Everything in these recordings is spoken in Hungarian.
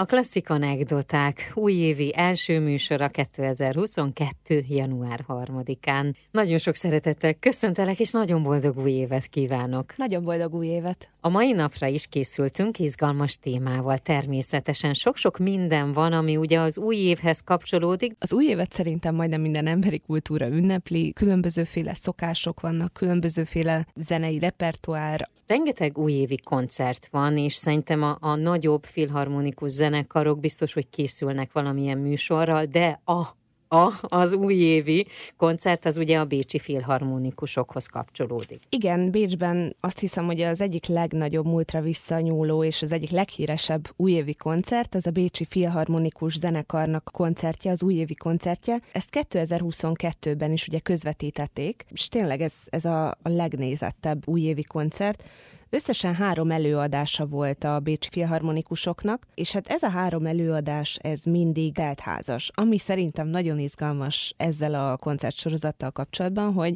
A klasszik anekdoták újévi első műsora 2022. január 3-án. Nagyon sok szeretettel köszöntelek, és nagyon boldog új évet kívánok. Nagyon boldog új évet. A mai napra is készültünk izgalmas témával. Természetesen sok-sok minden van, ami ugye az új évhez kapcsolódik. Az új évet szerintem majdnem minden emberi kultúra ünnepli, különbözőféle szokások vannak, különbözőféle zenei repertoár. Rengeteg újévi koncert van, és szerintem a, a nagyobb filharmonikus zenekarok biztos, hogy készülnek valamilyen műsorral, de a a, az újévi koncert az ugye a Bécsi Filharmonikusokhoz kapcsolódik. Igen, Bécsben azt hiszem, hogy az egyik legnagyobb múltra visszanyúló és az egyik leghíresebb újévi koncert, az a Bécsi Filharmonikus Zenekarnak koncertje, az újévi koncertje. Ezt 2022-ben is ugye közvetítették, és tényleg ez, ez a, a legnézettebb újévi koncert. Összesen három előadása volt a Bécsi Filharmonikusoknak, és hát ez a három előadás, ez mindig teltházas, ami szerintem nagyon izgalmas ezzel a koncertsorozattal kapcsolatban, hogy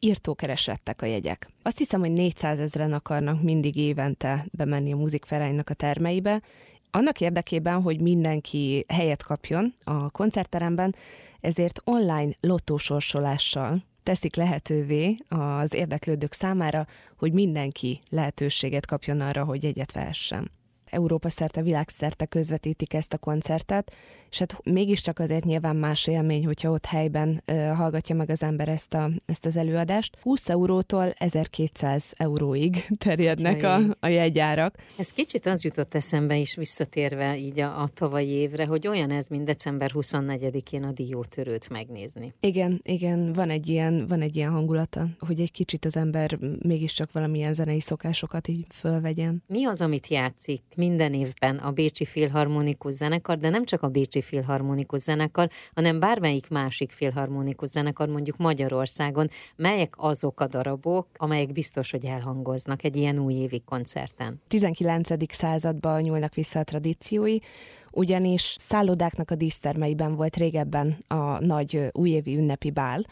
írtókeresettek a jegyek. Azt hiszem, hogy 400 ezeren akarnak mindig évente bemenni a Muzikferánynak a termeibe, annak érdekében, hogy mindenki helyet kapjon a koncertteremben, ezért online lottósorsolással teszik lehetővé az érdeklődők számára, hogy mindenki lehetőséget kapjon arra, hogy egyet vehessen. Európa szerte, világszerte közvetítik ezt a koncertet, és hát mégiscsak azért nyilván más élmény, hogyha ott helyben hallgatja meg az ember ezt, a, ezt az előadást. 20 eurótól 1200 euróig terjednek a, a jegyárak. Ez kicsit az jutott eszembe is visszatérve így a, a tavalyi évre, hogy olyan ez, mint december 24-én a diótörőt megnézni. Igen, igen, van egy ilyen, van egy ilyen hangulata, hogy egy kicsit az ember mégiscsak valamilyen zenei szokásokat így fölvegyen. Mi az, amit játszik minden évben a Bécsi Filharmonikus Zenekar, de nem csak a Bécsi Filharmonikus Zenekar, hanem bármelyik másik filharmonikus zenekar mondjuk Magyarországon, melyek azok a darabok, amelyek biztos, hogy elhangoznak egy ilyen újévi koncerten. 19. században nyúlnak vissza a tradíciói, ugyanis szállodáknak a dísztermeiben volt régebben a nagy újévi ünnepi bál,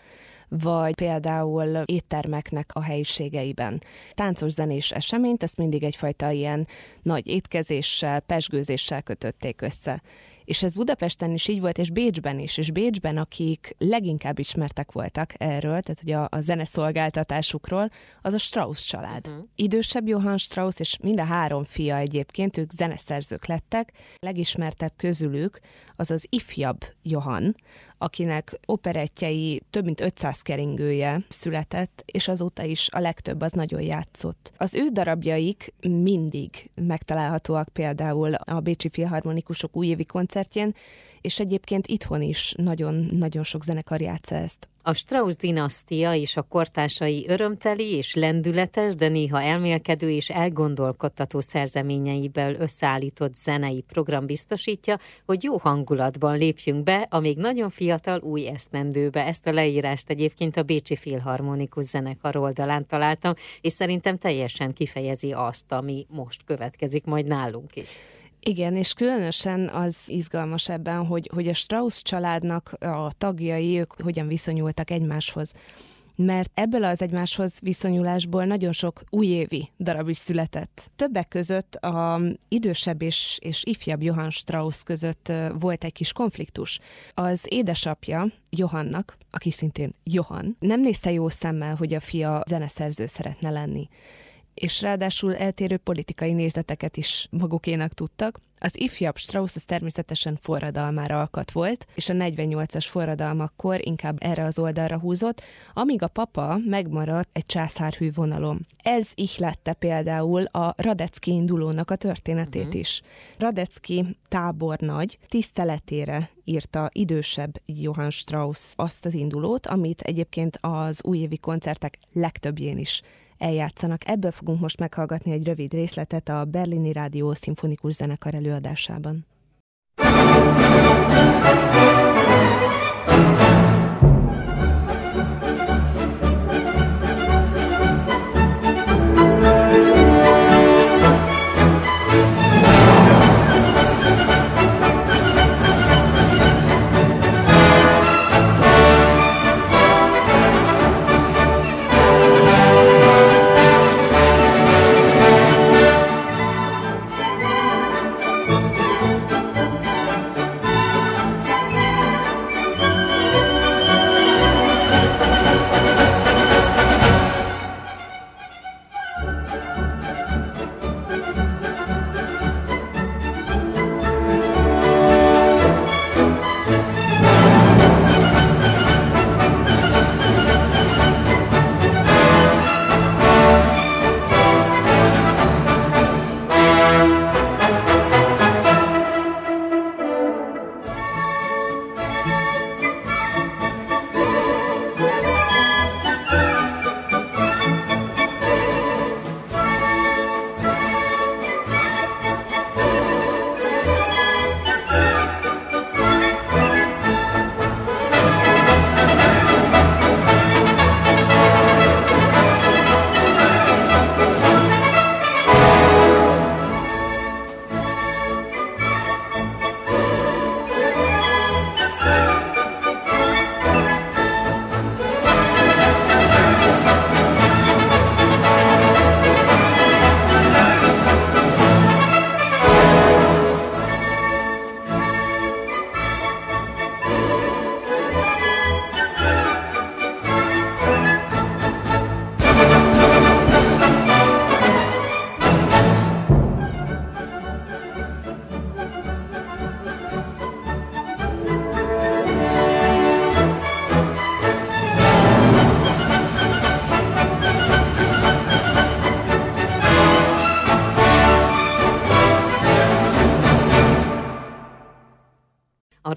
vagy például éttermeknek a helyiségeiben. Táncos zenés eseményt, ezt mindig egyfajta ilyen nagy étkezéssel, pesgőzéssel kötötték össze. És ez Budapesten is így volt, és Bécsben is. És Bécsben, akik leginkább ismertek voltak erről, tehát ugye a, a zeneszolgáltatásukról, az a Strauss család. Uh-huh. Idősebb Johann Strauss, és mind a három fia egyébként, ők zeneszerzők lettek. Legismertebb közülük az az ifjabb Johann, akinek operettjei több mint 500 keringője született, és azóta is a legtöbb az nagyon játszott. Az ő darabjaik mindig megtalálhatóak például a Bécsi Filharmonikusok újévi koncertjén, és egyébként itthon is nagyon-nagyon sok zenekar játsza ezt. A Strauss dinasztia és a kortársai örömteli és lendületes, de néha elmélkedő és elgondolkodtató szerzeményeiből összeállított zenei program biztosítja, hogy jó hangulatban lépjünk be a még nagyon fiatal új esztendőbe. Ezt a leírást egyébként a Bécsi Filharmonikus Zenekar oldalán találtam, és szerintem teljesen kifejezi azt, ami most következik majd nálunk is. Igen, és különösen az izgalmas ebben, hogy, hogy a Strauss családnak a tagjai, ők hogyan viszonyultak egymáshoz mert ebből az egymáshoz viszonyulásból nagyon sok újévi darab is született. Többek között a idősebb és, és ifjabb Johann Strauss között volt egy kis konfliktus. Az édesapja Johannak, aki szintén Johann, nem nézte jó szemmel, hogy a fia zeneszerző szeretne lenni és ráadásul eltérő politikai nézeteket is magukénak tudtak. Az ifjabb Strauss az természetesen forradalmára alkat volt, és a 48-as forradalmakkor inkább erre az oldalra húzott, amíg a papa megmaradt egy császárhű vonalom. Ez ihlette például a Radecki indulónak a történetét uh-huh. is. Radecki tábornagy tiszteletére írta idősebb Johann Strauss azt az indulót, amit egyébként az újévi koncertek legtöbbjén is eljátszanak. Ebből fogunk most meghallgatni egy rövid részletet a Berlini Rádió Szimfonikus Zenekar előadásában. A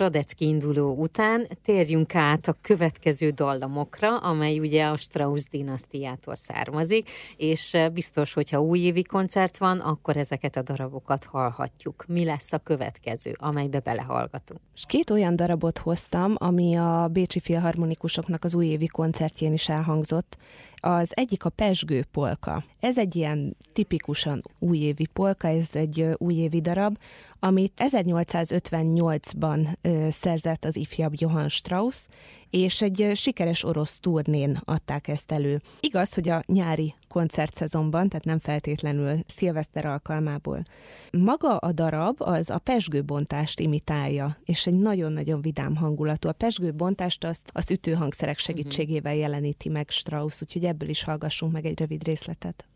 Radecki induló után térjünk át a következő dallamokra, amely ugye a Strauss dinasztiától származik, és biztos, hogyha újévi koncert van, akkor ezeket a darabokat hallhatjuk. Mi lesz a következő, amelybe belehallgatunk? És két olyan darabot hoztam, ami a Bécsi Filharmonikusoknak az újévi koncertjén is elhangzott. Az egyik a Pesgő polka. Ez egy ilyen tipikusan újévi polka, ez egy újévi darab, amit 1858-ban szerzett az ifjabb Johann Strauss, és egy sikeres orosz turnén adták ezt elő. Igaz, hogy a nyári koncertszezonban, tehát nem feltétlenül szilveszter alkalmából. Maga a darab az a pesgőbontást imitálja, és egy nagyon-nagyon vidám hangulatú. A pesgőbontást azt, azt ütőhangszerek mhm. segítségével jeleníti meg Strauss, úgyhogy ebből is hallgassunk meg egy rövid részletet.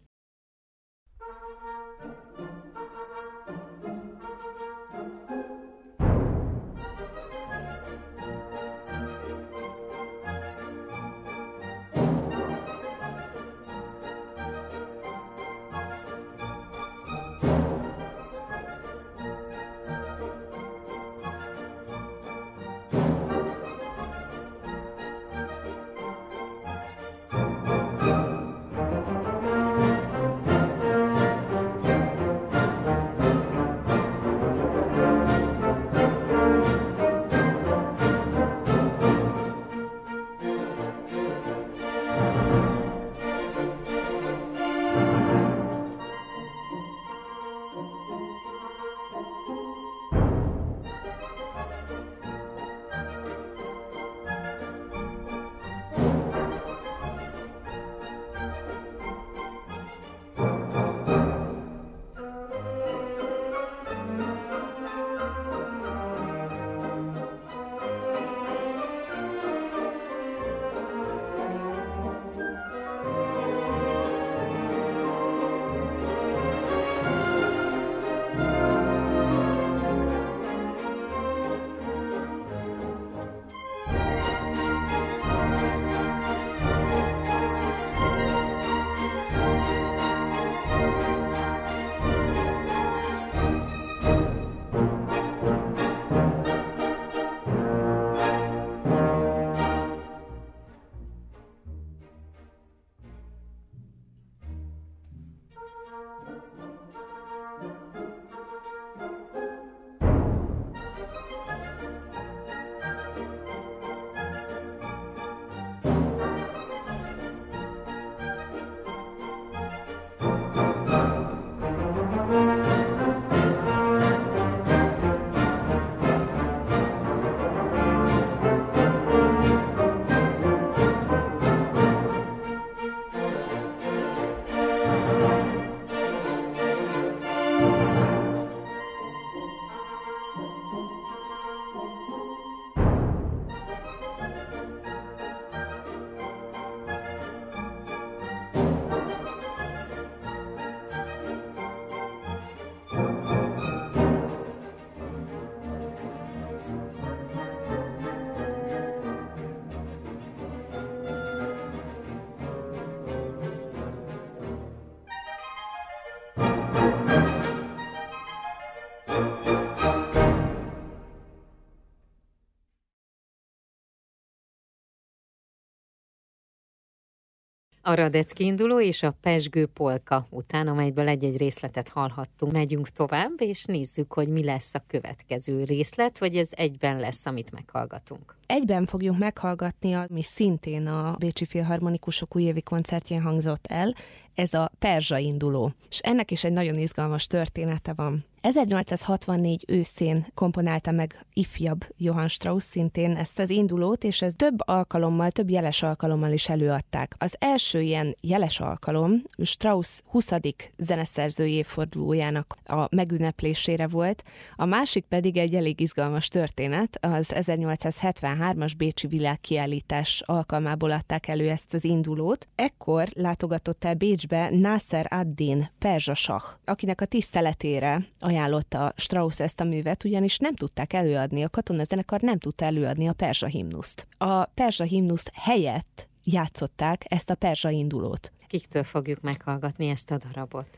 A Radecki induló és a Pesgő polka után, amelyből egy-egy részletet hallhattunk. Megyünk tovább, és nézzük, hogy mi lesz a következő részlet, vagy ez egyben lesz, amit meghallgatunk. Egyben fogjuk meghallgatni, ami szintén a Bécsi Filharmonikusok újévi koncertjén hangzott el, ez a Perzsa induló. És ennek is egy nagyon izgalmas története van. 1864 őszén komponálta meg ifjabb Johann Strauss szintén ezt az indulót, és ez több alkalommal, több jeles alkalommal is előadták. Az első ilyen jeles alkalom Strauss 20. zeneszerző évfordulójának a megünneplésére volt, a másik pedig egy elég izgalmas történet, az 1873-as Bécsi világkiállítás alkalmából adták elő ezt az indulót. Ekkor látogatott el Bécsbe Nasser ad-Din perzsa sah, akinek a tiszteletére ajánlotta Strauss ezt a művet, ugyanis nem tudták előadni, a katonazenekar nem tudta előadni a perzsa himnuszt. A perzsa himnusz helyett játszották ezt a perzsa indulót. Kiktől fogjuk meghallgatni ezt a darabot?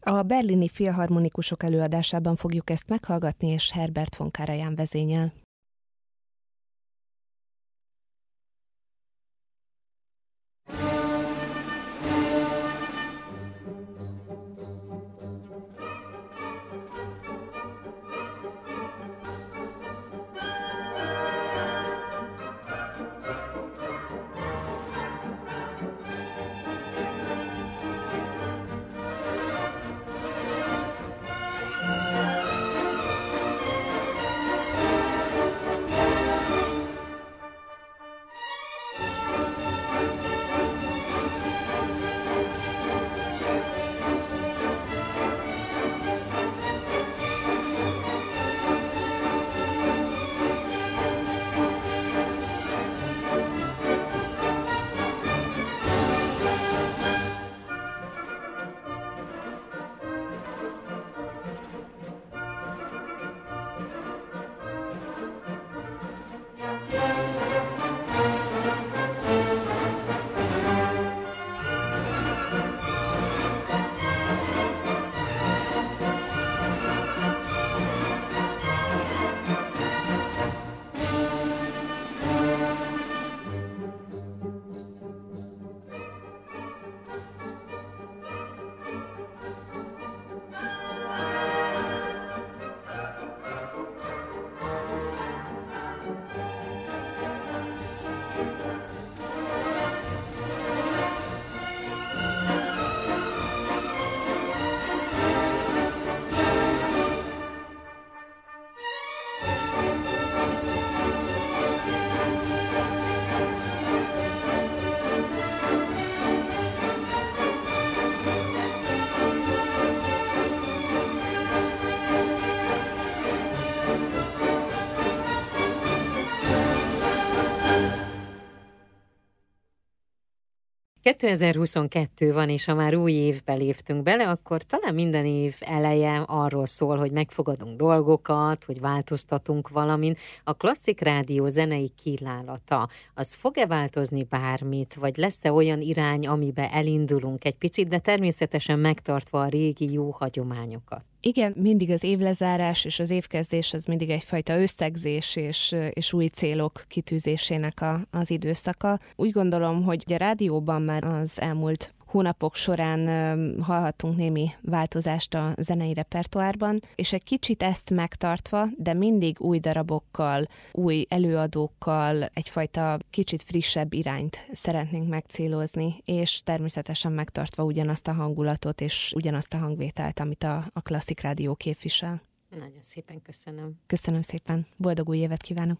A berlini filharmonikusok előadásában fogjuk ezt meghallgatni, és Herbert von Karajan vezényel. 2022 van, és ha már új évbe léptünk bele, akkor talán minden év eleje arról szól, hogy megfogadunk dolgokat, hogy változtatunk valamin. A klasszik rádió zenei kínálata, az fog-e változni bármit, vagy lesz-e olyan irány, amibe elindulunk egy picit, de természetesen megtartva a régi jó hagyományokat? Igen, mindig az évlezárás és az évkezdés az mindig egyfajta összegzés és, és új célok kitűzésének a, az időszaka. Úgy gondolom, hogy a rádióban már az elmúlt hónapok során hallhattunk némi változást a zenei repertoárban, és egy kicsit ezt megtartva, de mindig új darabokkal, új előadókkal, egyfajta kicsit frissebb irányt szeretnénk megcélozni, és természetesen megtartva ugyanazt a hangulatot és ugyanazt a hangvételt, amit a, a klasszik rádió képvisel. Nagyon szépen köszönöm. Köszönöm szépen. Boldog új évet kívánok!